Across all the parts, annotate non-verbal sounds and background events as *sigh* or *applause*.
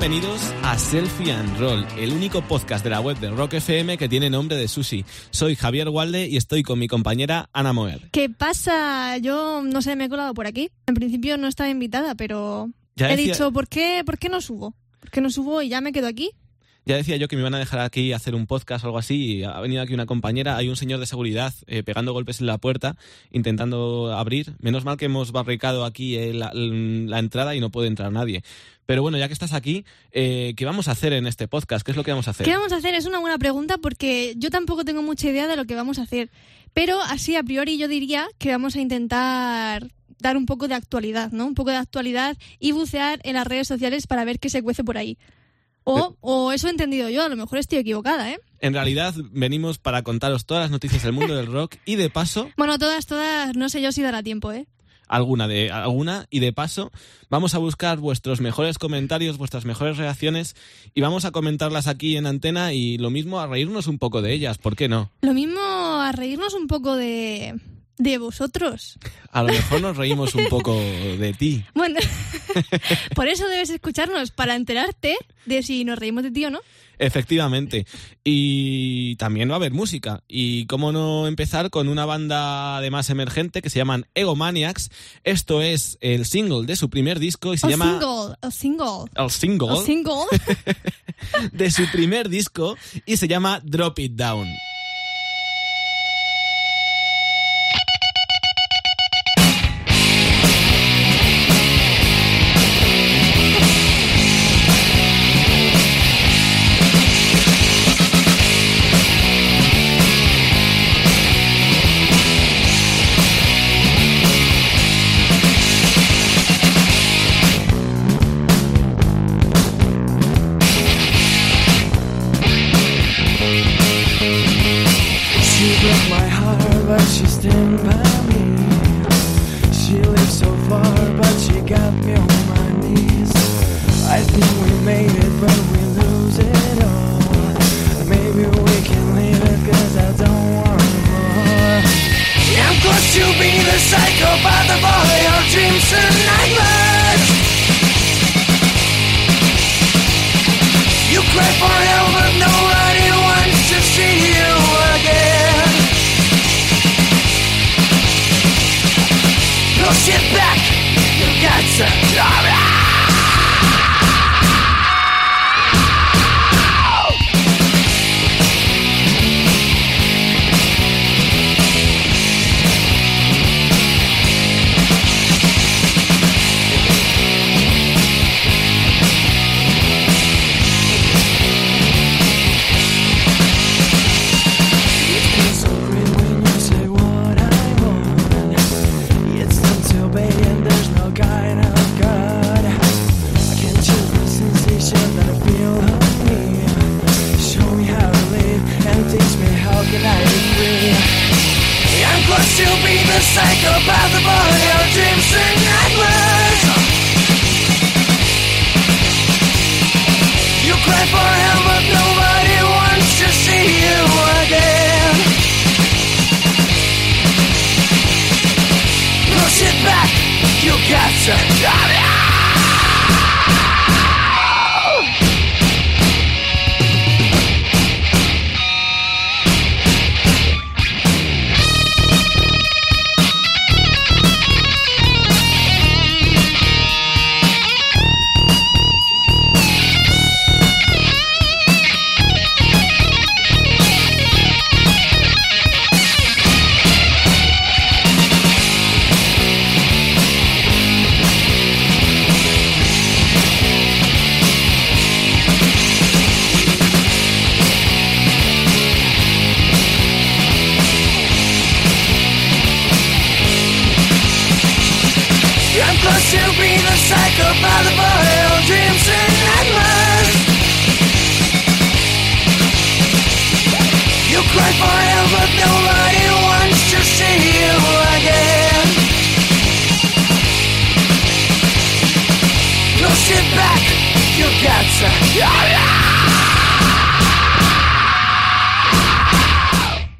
bienvenidos a Selfie and Roll, el único podcast de la web de Rock FM que tiene nombre de sushi. Soy Javier Walde y estoy con mi compañera Ana Moer. ¿Qué pasa? Yo no sé, me he colado por aquí. En principio no estaba invitada, pero he dicho, ¿por qué, ¿por qué no subo? ¿Por qué no subo y ya me quedo aquí? Ya decía yo que me iban a dejar aquí hacer un podcast o algo así y ha venido aquí una compañera, hay un señor de seguridad eh, pegando golpes en la puerta, intentando abrir. Menos mal que hemos barricado aquí eh, la, entrada y no puede entrar nadie. Pero bueno, ya que estás aquí, eh, ¿qué vamos a hacer en este podcast? ¿Qué es lo que vamos a hacer? ¿Qué vamos a hacer? Es una buena pregunta porque yo tampoco tengo mucha idea de lo que vamos a hacer. Pero así a priori yo diría que vamos a intentar dar un poco de actualidad, ¿no? Un poco de actualidad y bucear en las redes sociales para ver qué se cuece por ahí. O, eso he entendido yo, a lo mejor estoy equivocada, ¿eh? En realidad venimos para contaros todas las noticias del mundo del rock y de paso... Bueno, todas, todas, no sé yo si dará tiempo, ¿eh? Alguna de alguna y de paso vamos a buscar vuestros mejores comentarios, vuestras mejores reacciones y vamos a comentarlas aquí en antena y lo mismo a reírnos un poco de ellas, ¿por qué no? Lo mismo a reírnos un poco de de vosotros. A lo mejor nos reímos un poco de ti. *laughs* Bueno, *laughs* por eso debes escucharnos, para enterarte de si nos reímos de ti o no. Efectivamente. Y también va a haber música. Y cómo no empezar con una banda además emergente que se llaman Egomaniacs. Esto es el single de su primer disco y se llama... Single, el single. El single. El *laughs* single. de su primer disco y se llama Drop It Down.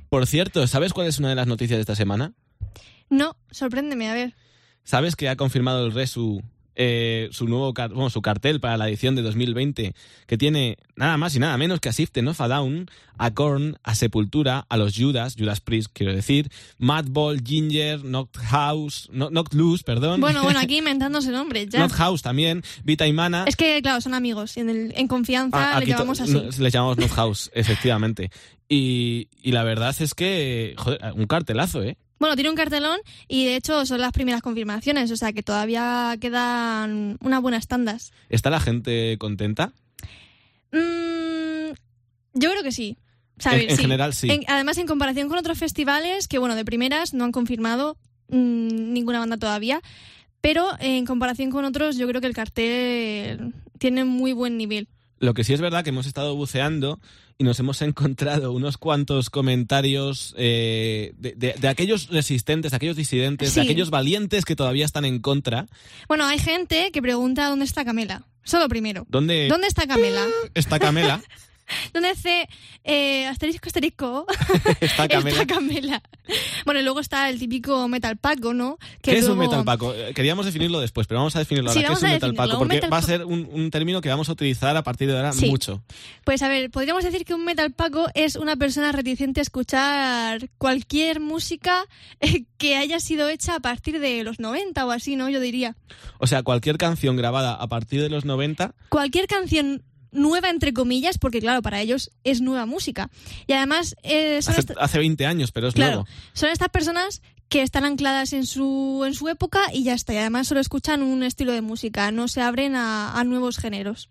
Por cierto, ¿sabes cuál es una de las noticias de esta semana? No, sorpréndeme, a ver. ¿Sabes que ha confirmado el Resu eh, su nuevo bueno, su cartel para la edición de 2020, que tiene nada más y nada menos que a System of a Down, a Korn, a Sepultura, a los Judas, Judas Priest, quiero decir, Madball, Ginger, Knocked House, no, Knocked Loose, perdón. Bueno, bueno, *laughs* aquí inventándose nombres ya. Knocked House también, Vita y Mana. Es que, claro, son amigos. y En, el- en confianza Ah, le llamamos así. no, Les llamamos Knocked House, efectivamente. Y, y la verdad es que, joder, un cartelazo, ¿eh? Bueno, tiene un cartelón y de hecho son las primeras confirmaciones, o sea que todavía quedan unas buenas tandas. ¿Está la gente contenta? Mm, yo creo que sí. O sea, a En- ver, en sí. general, sí. En- además, en comparación con otros festivales, que bueno, de primeras no han confirmado mm, ninguna banda todavía, pero en comparación con otros, yo creo que el cartel tiene muy buen nivel. Lo que sí es verdad que hemos estado buceando y nos hemos *laughs* encontrado unos cuantos comentarios eh, de, de- de aquellos resistentes, de aquellos disidentes, Sí. de aquellos valientes que todavía están en contra. Bueno, hay gente que pregunta dónde está Camela. Solo primero. ¿Dónde ¿Dónde está Camela? está Camela? *laughs* *laughs* ¿Dónde hace eh, asterisco, asterisco? *laughs* está Camela. Está Camela. Bueno, y luego está el típico metal paco, ¿no? Que ¿Qué es un metal paco? Eh, Queríamos definirlo después, pero vamos a definirlo Sí, ahora. ¿Qué es vamos un metal definirlo. paco? Porque metal va a ser un, un término que vamos a utilizar a partir de ahora Sí. mucho. Pues a ver, podríamos decir que un metal paco es una persona reticente a escuchar cualquier música eh, que haya sido hecha a partir de los 90 o así, ¿no? Yo diría. O sea, cualquier canción grabada a partir de los 90 Cualquier canción nueva, entre comillas, porque claro, para ellos es nueva música. Y además eh, son, hace, hace 20 años, pero es claro, nuevo. son estas personas que están ancladas en su, en su época y ya está. Y además solo escuchan un estilo de música, no se abren a, a nuevos géneros.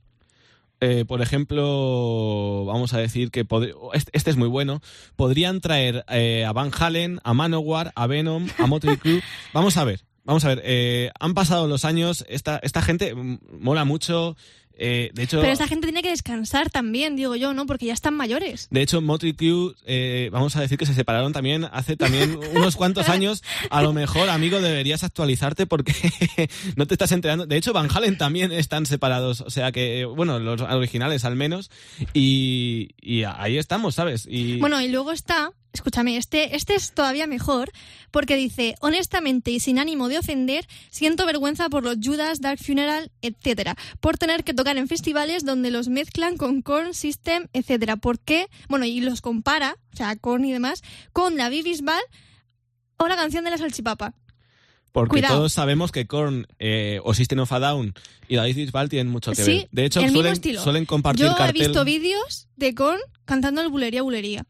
Eh, por ejemplo, vamos a decir que este, este es muy bueno. Podrían traer eh, a Van Halen, a Manowar, a Venom, a Motley Crue. *laughs* Vamos a ver, vamos a ver. eh, han pasado los años. Esta, esta gente mm, mola mucho. Eh, de hecho, Pero esta gente tiene que descansar también, digo yo, ¿no? Porque ya están mayores. de hecho, Motley Crue, eh, vamos a decir que se separaron también hace también *laughs* unos cuantos años. A lo mejor, amigo, deberías actualizarte porque *laughs* no te estás enterando. De hecho, Van Halen también están separados. O sea que, bueno, los originales al menos. Y, y ahí estamos, ¿sabes? Y Bueno, y luego está, escúchame, este, este es todavía mejor, porque dice, honestamente y sin ánimo de ofender, siento vergüenza por los Judas, Dark Funeral, etcétera, por tener que tocar en festivales donde los mezclan con Korn System, etcétera. ¿Por qué? Bueno, y los compara, o sea, Korn y demás, con la Bisbal o la canción de la salchipapa. porque cuidado. todos sabemos que Korn eh, o System of a Down y David Bisbal tienen mucho que Sí, ver. De hecho, el mismo suelen, estilo. suelen compartir Yo he cartel. visto vídeos de Korn cantando el bulería bulería.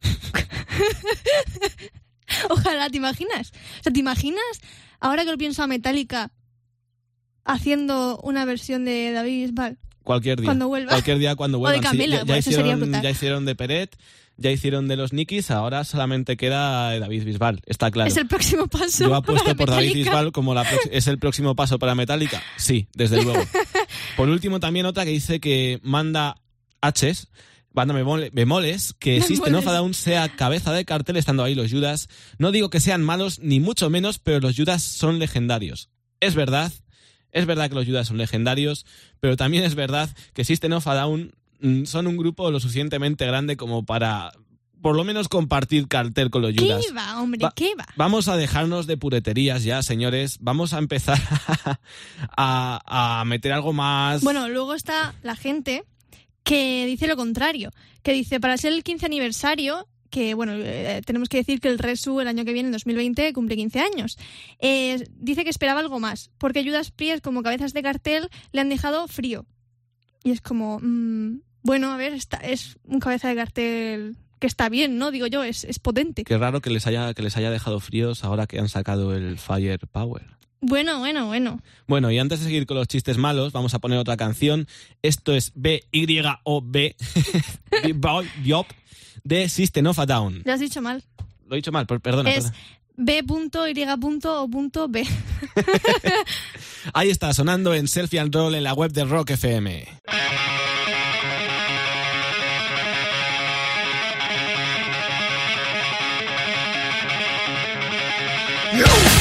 *laughs* *laughs* Ojalá, ¿te imaginas? O sea, ¿te imaginas ahora que lo pienso a Metallica haciendo una versión de David Bisbal? Cualquier día. Cuando vuelva. Cualquier día cuando O de vuelvan. Sí, ya, ya pues hicieron, ya hicieron de Peret, ya hicieron de los Nikis, ahora solamente queda David Bisbal. Está claro. Es el próximo paso. Yo apuesto para por David Metallica. Bisbal como la es el próximo paso para Metallica. Sí, desde luego. *laughs* Por último, también otra que dice que manda H's, banda bemole- bemoles, que System of a Down sea cabeza de cartel estando ahí los Judas. No digo que sean malos, ni mucho menos, pero los Judas son legendarios. Es verdad, es verdad que los Judas son legendarios, pero también es verdad que System of a Down son un grupo lo suficientemente grande como para por lo menos compartir cartel con los Judas. ¿Qué va, hombre? Va- ¿Qué va? Vamos a dejarnos de pureterías ya, señores. Vamos a empezar *laughs* a, a meter algo más. Bueno, luego está la gente que dice lo contrario, que dice para ser el 15 aniversario, que bueno, eh, tenemos que decir que el Resu el año que viene, en 2020, cumple 15 años, eh, dice que esperaba algo más, porque Judas Priest como cabezas de cartel le han dejado frío. Y es como, mm, bueno, a ver, es un cabeza de cartel que está bien, ¿no? Digo yo, es, es potente. Qué raro que les haya que les haya dejado fríos ahora que han sacado el Firepower. Bueno, bueno, bueno. Bueno, y antes de seguir con los chistes malos, vamos a poner otra canción. Esto es B Y O B *laughs* Boy Yop de System of a Down. Ya has dicho mal. Lo he dicho mal, per- perdona. es. B.Y.O.B. *laughs* Ahí está sonando en Selfie and Roll en la web de Rock FM. Barbares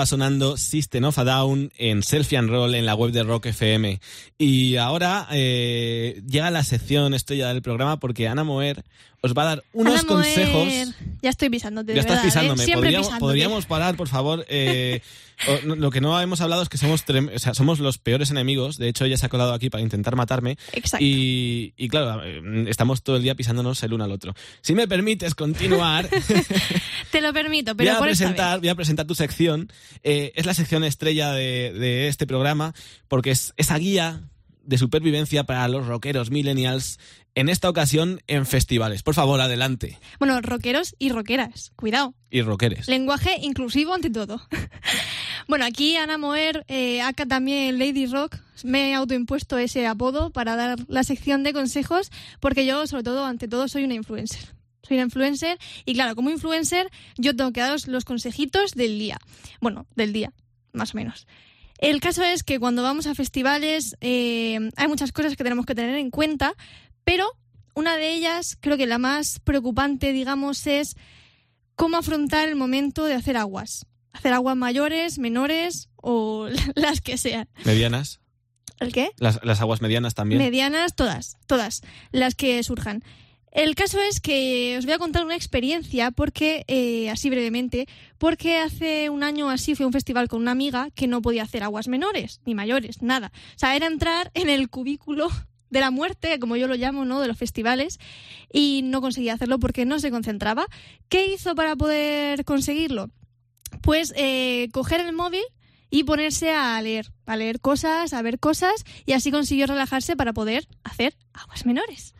estaba sonando System of a Down en Selfie and Roll en la web de Rock FM. Y ahora eh, llega la sección estrella del programa porque Ana Moer os va a dar unos Ana Moer, consejos. Ya estoy pisándote. Ya de estás verdad, ¿eh? pisándome. Siempre ¿Podríamos, podríamos parar, por favor. Eh, *laughs* o- lo que no hemos hablado es que somos, trem- o sea, somos los peores enemigos. De hecho, ella se ha colado aquí para intentar matarme. Exacto. Y, y claro, estamos todo el día pisándonos el uno al otro. Si me permites continuar, *laughs* Te lo permito, voy pero a, por esta vez. presentar, voy a presentar tu sección. Eh, es la sección estrella de, de este programa porque es esa guía de supervivencia para los rockeros millennials, en esta ocasión en festivales. Por favor, adelante. Bueno, rockeros y rockeras. Cuidado. Y rockeres. Lenguaje inclusivo ante todo. *laughs* bueno, aquí Ana Moer, eh, acá también Lady Rock, me he autoimpuesto ese apodo para dar la sección de consejos, porque yo, sobre todo, ante todo, soy una influencer. Soy una influencer y claro, como influencer yo tengo que daros los consejitos del día. Bueno, del día, más o menos. El caso es que cuando vamos a festivales eh, hay muchas cosas que tenemos que tener en cuenta, pero una de ellas, creo que la más preocupante, digamos, es cómo afrontar el momento de hacer aguas. Hacer aguas mayores, menores o *laughs* las que sean. Medianas. ¿El qué? Las, las aguas medianas también. Medianas, todas, todas, las que surjan. El caso es que os voy a contar una experiencia, porque, eh, así brevemente, porque hace un año así fui a un festival con una amiga que no podía hacer aguas menores, ni mayores, nada. O sea, era entrar en el cubículo de la muerte, como yo lo llamo, ¿no? De los festivales, y no conseguía hacerlo porque no se concentraba. ¿Qué hizo para poder conseguirlo? Pues eh, coger el móvil y ponerse a leer, a leer cosas, a ver cosas y así consiguió relajarse para poder hacer aguas menores.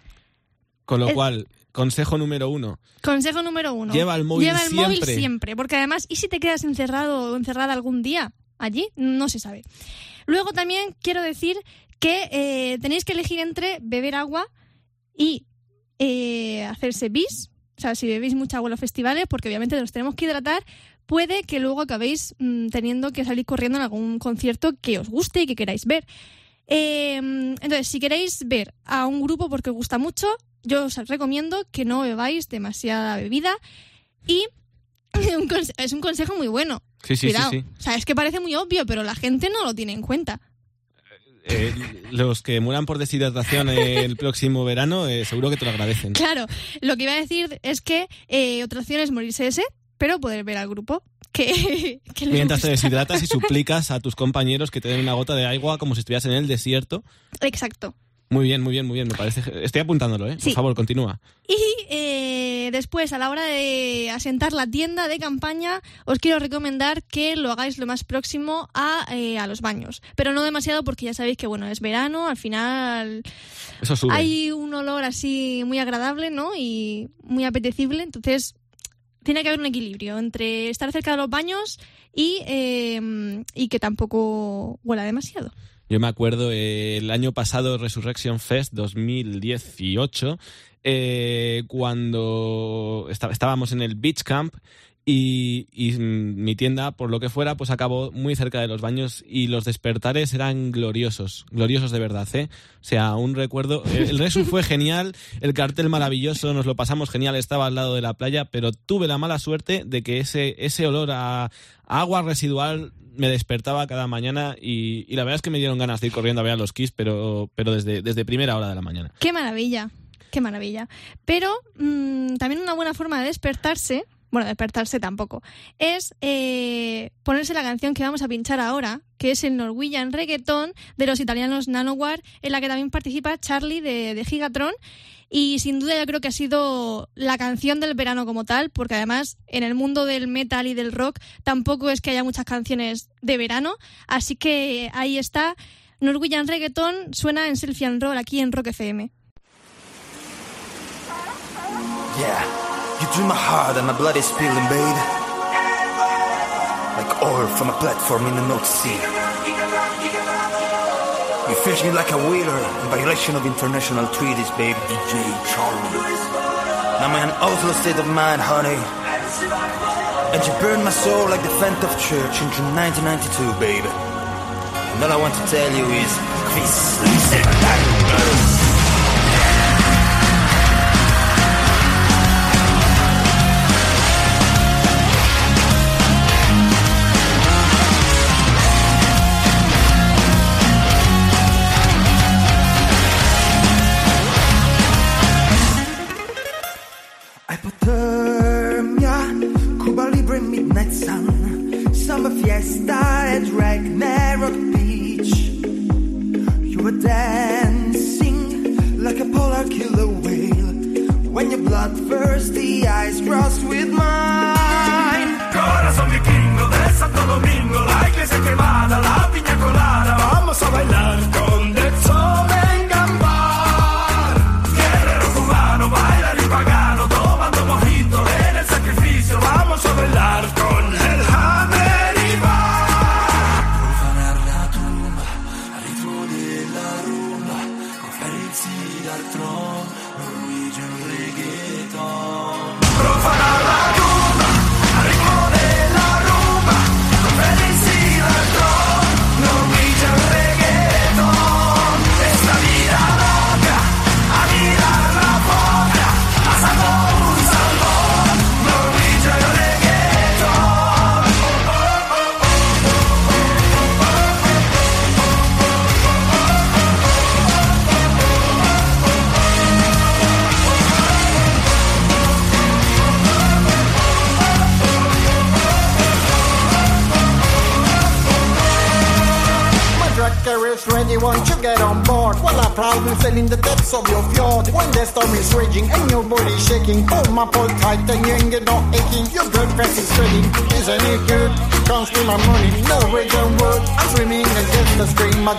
Con lo cual, consejo número uno. Consejo número uno. Lleva el móvil Lleva el móvil siempre. siempre, porque además, ¿y si te quedas encerrado o encerrada algún día allí? No se sabe. Luego también quiero decir que eh, tenéis que elegir entre beber agua y eh, hacerse bis. O sea, si bebéis mucha agua en los festivales, porque obviamente nos tenemos que hidratar, puede que luego acabéis mm, teniendo que salir corriendo en algún concierto que os guste y que queráis ver. Eh, entonces, si queréis ver a un grupo porque os gusta mucho, yo os recomiendo que no bebáis demasiada bebida y *laughs* un es un consejo muy bueno. Sí, sí, Cuidado. sí, sí. O sea, es que parece muy obvio, pero la gente no lo tiene en cuenta. Eh, los que mueran por deshidratación el próximo verano, eh, seguro que te lo agradecen. Claro, lo que iba a decir es que eh, otra opción es morirse ese, pero poder ver al grupo. Que, *laughs* que Mientras te deshidratas y *laughs* suplicas a tus compañeros que te den una gota de agua como si estuvieras en el desierto. Exacto. Muy bien, muy bien, muy bien. Me parece. Estoy apuntándolo, ¿eh? Por favor, continúa. Y eh, después, a la hora de asentar la tienda de campaña, os quiero recomendar que lo hagáis lo más próximo a, eh, a los baños. Pero no demasiado porque ya sabéis que, bueno, es verano, al final Eso sube. hay un olor así muy agradable, ¿no? Y muy apetecible. Entonces, tiene que haber un equilibrio entre estar cerca de los baños y, eh, y que tampoco huela demasiado. Yo me acuerdo el año pasado, Resurrection Fest 2018, eh, cuando estábamos en el Beach Camp y, mi tienda, por lo que fuera, pues acabó muy cerca de los baños y los despertares eran gloriosos, gloriosos de verdad, ¿eh? O sea, un recuerdo. El, el fue genial, el cartel maravilloso, nos lo pasamos genial, estaba al lado de la playa, pero tuve la mala suerte de que ese, ese olor a, agua residual me despertaba cada mañana y, y la verdad es que me dieron ganas de ir corriendo a ver a los Kiss, pero, pero desde, desde primera hora de la mañana. ¡Qué maravilla! ¡Qué maravilla! Pero mm, también una buena forma de despertarse, bueno, despertarse tampoco, es eh, ponerse la canción que vamos a pinchar ahora, que es el Norwegian Reggaeton de los italianos Nanowar, en la que también participa Charlie de, Gigatron. Y sin duda yo creo que ha sido la canción del verano como tal, porque además en el mundo del metal y del rock tampoco es que haya muchas canciones de verano. Así que ahí está. Norwegian Reggaeton suena en Selfie Roll aquí en Rock FM. Yeah, drew my heart and my blood is spilling, babe. Like oil from a platform in the North Sea. You fish me like a whaler in violation of international treaties, babe. DJ Charlie. Now I'm in an awful state of mind, honey. And you burned my soul like the Phantom Church in June 1992, babe. And all I want to tell you is, please, listen.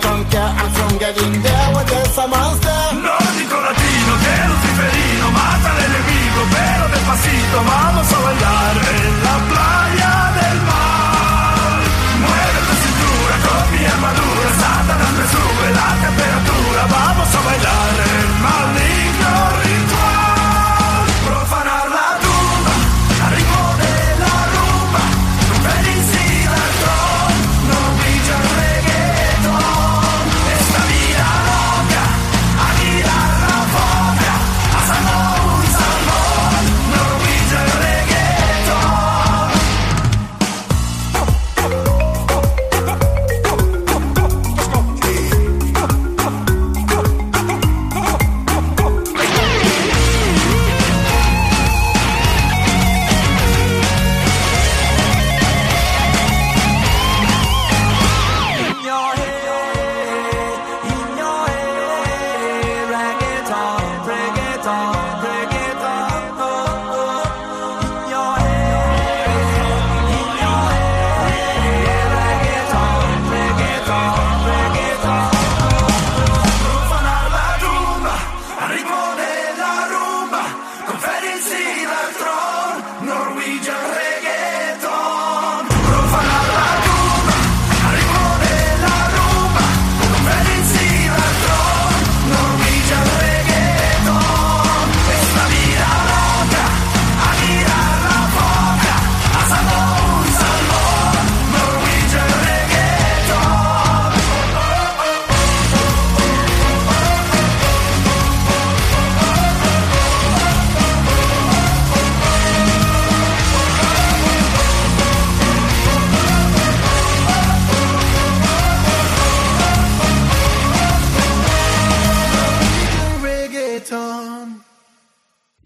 The stream,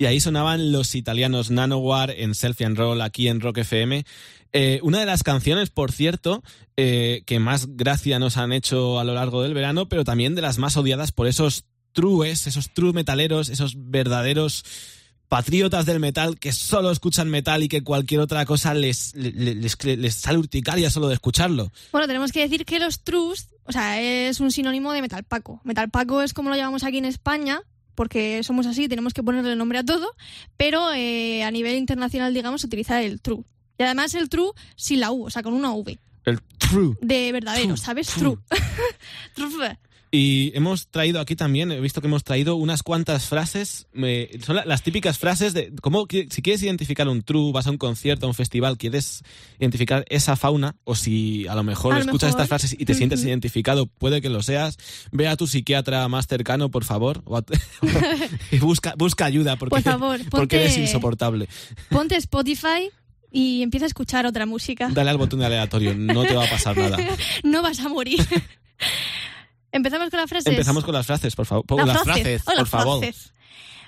Ahí sonaban los italianos Nanowar en Selfie and Roll aquí en Rock FM. Eh, una de las canciones, por cierto, eh, que más gracia nos han hecho a lo largo del verano, pero también de las más odiadas por esos trues, esos true metaleros, esos verdaderos patriotas del metal que solo escuchan metal y que cualquier otra cosa les, les, les- les sale urticaria solo de escucharlo. Bueno, tenemos que decir que los trus, o sea, es un sinónimo de metalpaco. Metalpaco es como lo llamamos aquí en España, porque somos así, tenemos que ponerle nombre a todo, pero eh, a nivel internacional, digamos, se utiliza el true. Y además el true sin la U, o sea, con una V. El true. De verdadero, True, ¿sabes? true. True. *laughs* Y hemos traído aquí también, he visto que hemos traído unas cuantas frases, son la- las típicas frases de, cómo, si quieres identificar un true, vas a un concierto, a un festival, quieres identificar esa fauna, o si a lo mejor A lo escuchas mejor. estas frases y te *laughs* sientes identificado, puede que lo seas, ve a tu psiquiatra más cercano, por favor, *laughs* y busca, busca ayuda, porque, Por favor, *laughs* porque eres ponte- insoportable. Ponte Spotify y empieza a escuchar otra música. Dale al botón de aleatorio, no te va a pasar nada. no vas a morir. Empezamos con las frases. Empezamos con las frases, por favor. Las las frases. frases, Oh, las por favor. frases.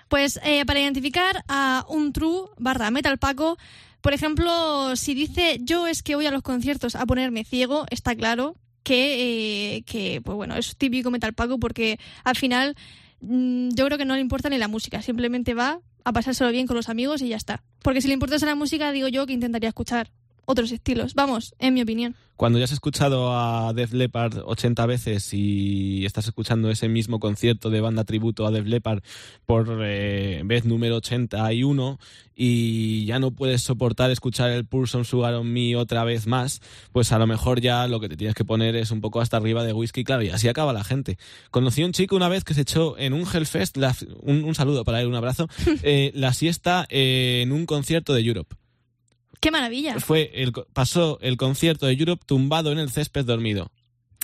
Pues eh, para identificar a un true barra metal paco, por ejemplo, si dice yo es que voy a los conciertos a ponerme ciego, está claro que, eh, que pues bueno, es típico metal paco porque al final mm, yo creo que no le importa ni la música, simplemente va a pasárselo bien con los amigos y ya está. Porque si le importase la música, digo yo que intentaría escuchar otros estilos. Vamos, en mi opinión. Cuando ya has escuchado a Def Leppard 80 veces y estás escuchando ese mismo concierto de banda tributo a Def Leppard por eh, vez número 81 y ya no puedes soportar escuchar el Pulse on Sugar on Me otra vez más, pues a lo mejor ya lo que te tienes que poner es un poco hasta arriba de whisky, claro, y así acaba la gente. Conocí a un chico una vez que se echó en un Hellfest, la- un, un saludo para él, un abrazo, *laughs* eh, la siesta eh, en un concierto de Europe. ¡Qué maravilla! Fue el, pasó el concierto de Europe tumbado en el césped dormido.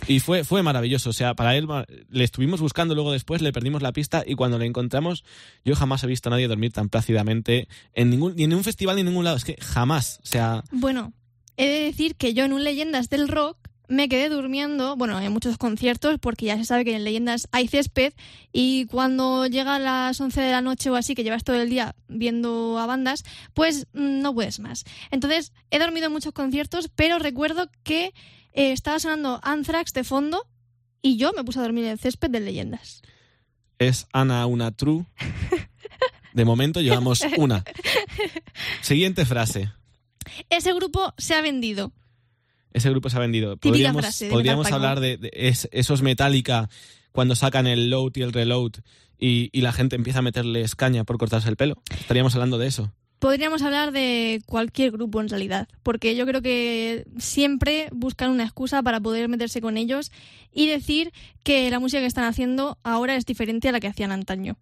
Y fue, fue maravilloso. O sea, para él le estuvimos buscando luego después, le perdimos la pista y cuando le encontramos, yo jamás he visto a nadie dormir tan plácidamente en ningún, ni en un festival ni en ningún lado. Es que jamás. O sea, Bueno, he de decir que yo en un Leyendas del Rock me quedé durmiendo, bueno, en muchos conciertos, porque ya se sabe que en Leyendas hay césped y cuando llega a las 11 de la noche o así, que llevas todo el día viendo a bandas, pues mm, no puedes más. Entonces, he dormido en muchos conciertos, pero recuerdo que eh, estaba sonando Anthrax de fondo y yo me puse a dormir en el césped de leyendas. Es Ana una true. De momento llevamos una. *laughs* Siguiente frase. Ese grupo se ha vendido. Ese grupo se ha vendido. Típica Podríamos, frase de podríamos Metal Paco. hablar de, de es- esos Metallica cuando sacan el load y el reload y, y la gente empieza a meterles caña por cortarse el pelo. Estaríamos hablando de eso. Podríamos hablar de cualquier grupo en realidad, porque yo creo que siempre buscan una excusa para poder meterse con ellos y decir que la música que están haciendo ahora es diferente a la que hacían antaño.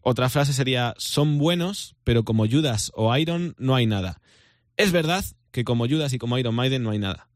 Otra frase sería, son buenos, pero como Judas o Iron no hay nada. Es verdad que como Judas y como Iron Maiden no hay nada.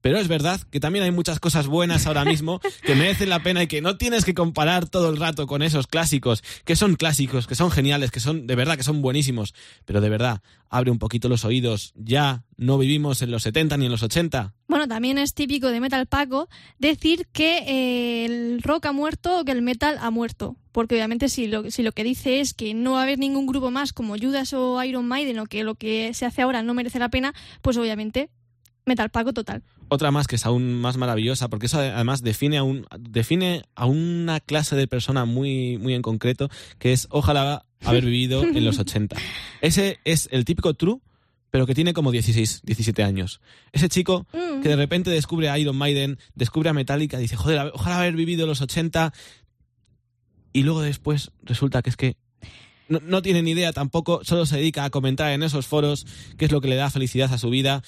Pero es verdad que también hay muchas cosas buenas ahora mismo *laughs* que merecen la pena y que no tienes que comparar todo el rato con esos clásicos, que son clásicos, que son geniales, que son de verdad que son buenísimos. Pero de verdad, abre un poquito los oídos. Ya no vivimos en los 70 ni en los 80. Bueno, también es típico de Metal Paco decir que eh, el rock ha muerto o que el metal ha muerto. Porque obviamente si lo, si lo que dice es que no va a haber ningún grupo más como Judas o Iron Maiden o que lo que se hace ahora no merece la pena, pues obviamente Metal Paco total. Otra más que es aún más maravillosa, porque eso además define a, un, define a una clase de persona muy, muy en concreto, que es ojalá haber vivido *laughs* en los 80. Ese es el típico true, pero que tiene como 16, 17 años. Ese chico Mm. que de repente descubre a Iron Maiden, descubre a Metallica, dice, joder, ojalá haber vivido los 80, y luego después resulta que es que no, no tiene ni idea tampoco, solo se dedica a comentar en esos foros qué es lo que le da felicidad a su vida,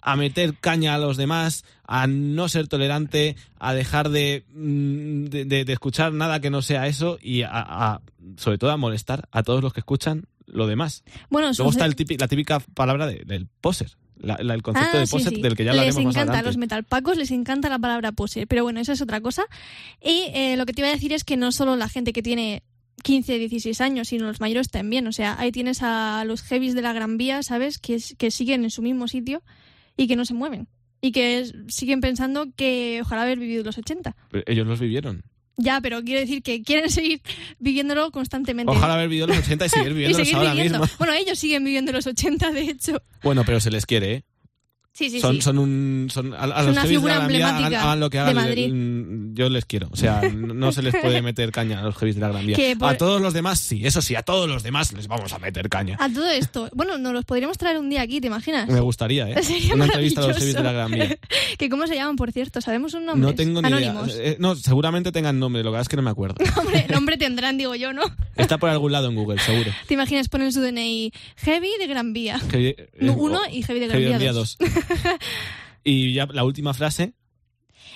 a meter caña a los demás, a no ser tolerante, a dejar de, mm, de, de- de escuchar nada que no sea eso y a, a- sobre todo a molestar a todos los que escuchan lo demás. Bueno, Luego está el la típica palabra de- del poser, la- la- el concepto Ah, de poser sí. del que ya Les hablaremos más encanta, a los metalpacos les encanta la palabra pose, pero bueno, esa es otra cosa. Y eh, lo que te iba a decir es que no solo la gente que tiene 15, 16 años, sino los mayores también. O sea, ahí tienes a los heavies de la Gran Vía, ¿sabes? Que, que siguen en su mismo sitio y que no se mueven. Y que es- siguen pensando que ojalá haber vivido los 80. Pero Ellos los vivieron. Ya, pero quiero decir que quieren seguir viviéndolo constantemente. Ojalá haber vivido los 80 *laughs* y seguir y viviéndolos seguir ahora viviendo. mismo. Bueno, ellos siguen viviendo los 80, de hecho. Bueno, pero se les quiere, ¿eh? Sí, sí, son, sí. son un son a, los una figura de la Gran Vía hagan, lo que hagan de Madrid. Yo les quiero o sea *laughs* no se les puede meter caña a los heavies de la Gran Vía. A todos los demás sí eso sí a todos los demás les vamos a meter caña. A todo esto bueno nos los podríamos traer un día aquí te imaginas me gustaría eh *laughs* una entrevista a los de la Gran Vía. *laughs* que cómo se llaman por cierto sabemos un nombre. No tengo ni Anónimos. idea no seguramente tengan nombre lo que es que no me acuerdo. Nombre, tendrán digo yo no está por algún lado en Google seguro. Te imaginas ponen su DNI heavy de Gran Vía. Heavy, eh, uno y heavy de Gran Vía 2 *laughs* y ya la última frase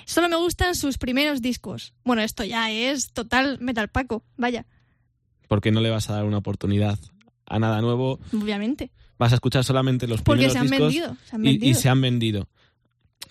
Solo me gustan sus primeros discos. Bueno, esto ya es total metal paco, vaya, porque no le vas a dar una oportunidad a nada nuevo obviamente. vas a escuchar solamente los Porque primeros se han discos vendido, se han y- y, vendido. se han vendido.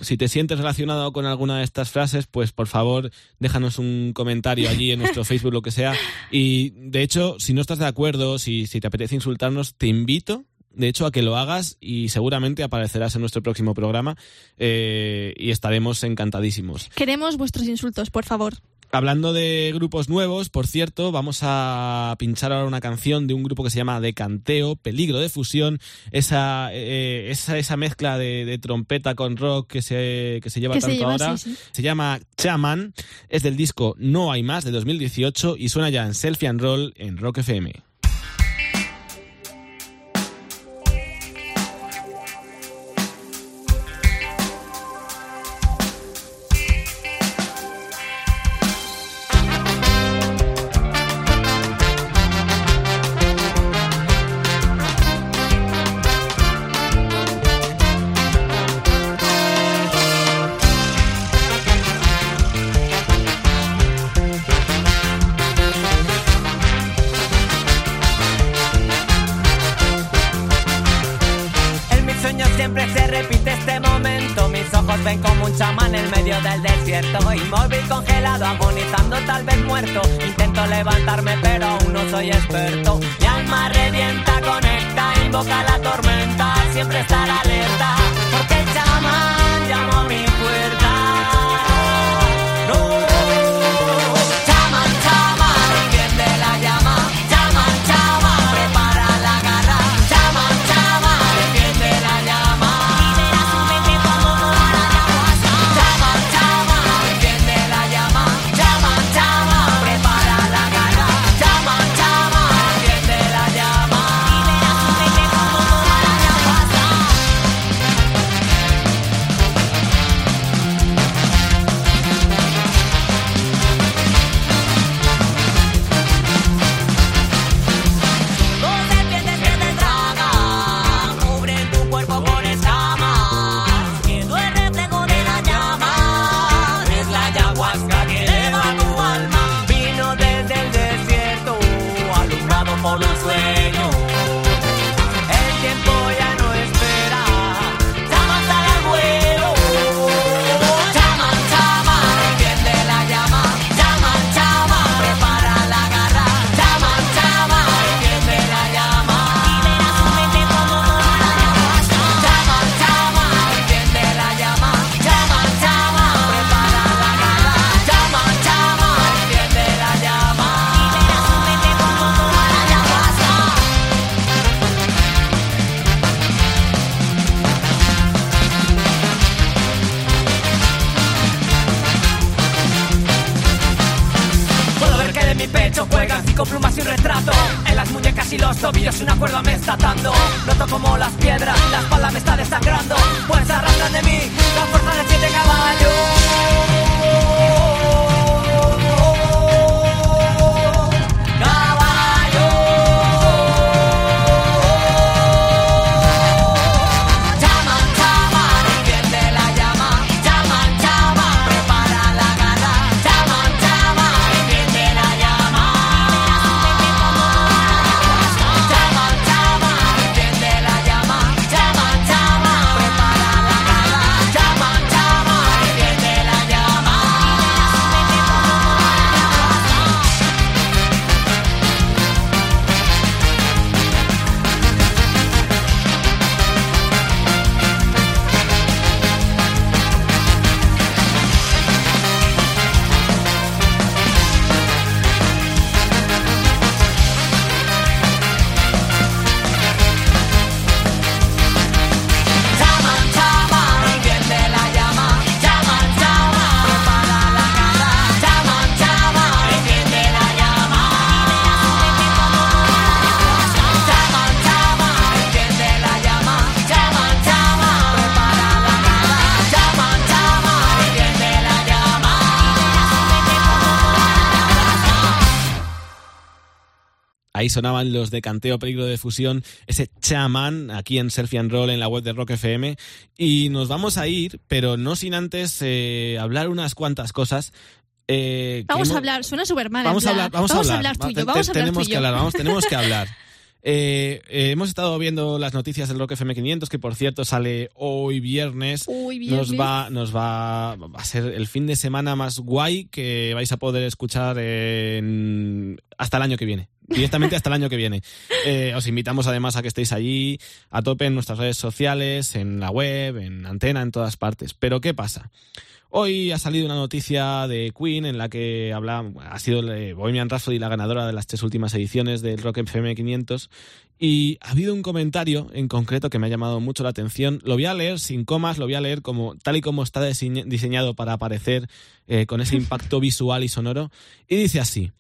Si te sientes relacionado con alguna de estas frases, pues por favor déjanos un comentario allí en nuestro *laughs* Facebook, lo que sea. Y de hecho, si no estás de acuerdo, si, si te apetece insultarnos, te invito, de hecho, a que lo hagas y seguramente aparecerás en nuestro próximo programa eh, y estaremos encantadísimos. Queremos vuestros insultos, por favor. Hablando de grupos nuevos, por cierto, vamos a pinchar ahora una canción de un grupo que se llama Decanteo, Peligro de Fusión, esa, eh, esa, esa mezcla de, de trompeta con rock que se, que se lleva Que se tanto lleva, ahora. sí, sí. Se llama Chaman, es del disco No Hay Más de 2018 y suena ya en Selfie and Roll en Rock FM. Tal vez muerto. Intento levantarme, pero aún no soy experto. Mi alma revienta, conecta, invoca la tormenta. Siempre estar alerta, porque el chamán llamó a mi puerta. Sonaban los de Canteo Peligro de Fusión, ese chamán aquí en Selfie and Roll en la web de Rock FM. Y nos vamos a ir, pero no sin antes eh, hablar unas cuantas cosas. eh, Vamos hemos- a hablar, suena súper mal. Vamos a hablar, vamos, a hablar. y Te- yo, vamos a hablar tenemos que hablar, vamos, tenemos que hablar. *laughs* Eh, eh, hemos estado viendo las noticias del Rock FM 500, que por cierto sale hoy viernes. Nos viernes. va, nos va, va a ser el fin de semana más guay que vais a poder escuchar en- hasta el año que viene. Directamente hasta el año que viene. Eh, os invitamos además a que estéis allí, a tope en nuestras redes sociales, en la web, en antena, en todas partes. Pero ¿qué pasa? Hoy ha salido una noticia de Queen en la que habla, ha sido eh, Bohemian Rhapsody la ganadora de las tres últimas ediciones del Rock FM 500 y ha habido un comentario en concreto que me ha llamado mucho la atención. Lo voy a leer sin comas, lo voy a leer como tal y como está diseña- diseñado para aparecer eh, con ese impacto visual y sonoro y dice así: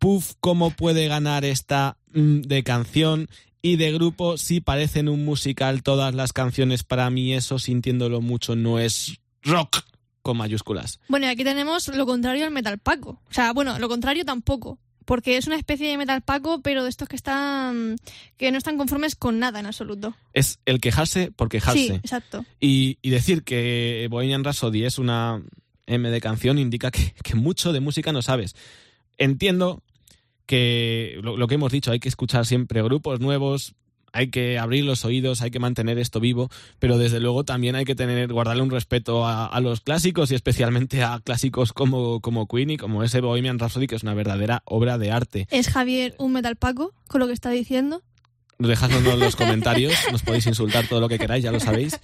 Puf, ¿cómo puede ganar esta mm, de canción? Y de grupo, si parecen un musical todas las canciones, para mí eso, sintiéndolo mucho, no es rock con mayúsculas. Bueno, y aquí tenemos lo contrario al metal paco. O sea, bueno, lo contrario tampoco. Porque es una especie de metal paco, pero de estos que están. que no están conformes con nada en absoluto. Es el quejarse por quejarse. Sí, exacto. Y, y decir que Bohemian Rhapsody es una M de canción indica que, que mucho de música no sabes. Entiendo que lo, lo que hemos dicho, hay que escuchar siempre grupos nuevos, hay que abrir los oídos, hay que mantener esto vivo, pero desde luego también hay que tener, guardarle un respeto a, a los clásicos y especialmente a clásicos como, como Queen y como ese Bohemian Rhapsody, que es una verdadera obra de arte. ¿Es Javier un metal paco con lo que está diciendo? Dejadnos en los *laughs* comentarios, nos podéis insultar todo lo que queráis, ya lo sabéis.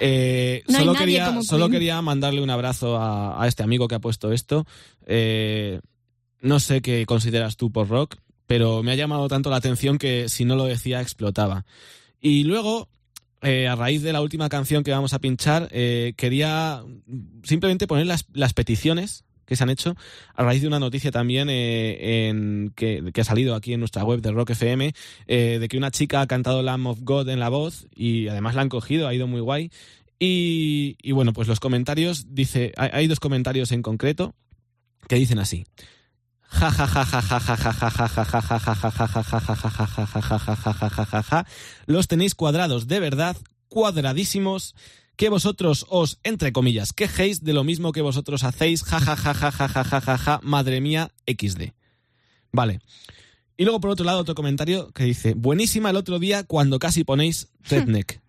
Eh, No solo quería, solo quería mandarle un abrazo a, a este amigo que ha puesto esto. Eh, no sé qué consideras tú por rock, pero me ha llamado tanto la atención que si no lo decía explotaba. Y luego, eh, a raíz de la última canción que vamos a pinchar, eh, quería simplemente poner las, peticiones que se han hecho a raíz de una noticia también eh, en, que, ha salido aquí en nuestra web de Rock FM eh, de que una chica ha cantado Lamb of God en la voz y además la han cogido, ha ido muy guay. Y, bueno, pues los comentarios, dice, hay dos comentarios en concreto que dicen así. Los tenéis cuadrados de verdad, cuadradísimos, que vosotros os, entre comillas, quejéis de lo mismo que vosotros hacéis, ja ja ja ja ja ja ja ja ja, madre mía, XD. Vale. Y luego por otro lado otro comentario que dice, buenísima el otro día cuando casi ponéis redneck.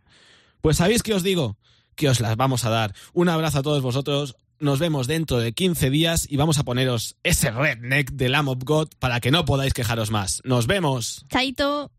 Pues sabéis que os digo que os las vamos a dar. Un abrazo a todos vosotros. Nos vemos dentro de 15 días y vamos a poneros ese redneck de Lamb of God para que no podáis quejaros más. Nos vemos. Chaito.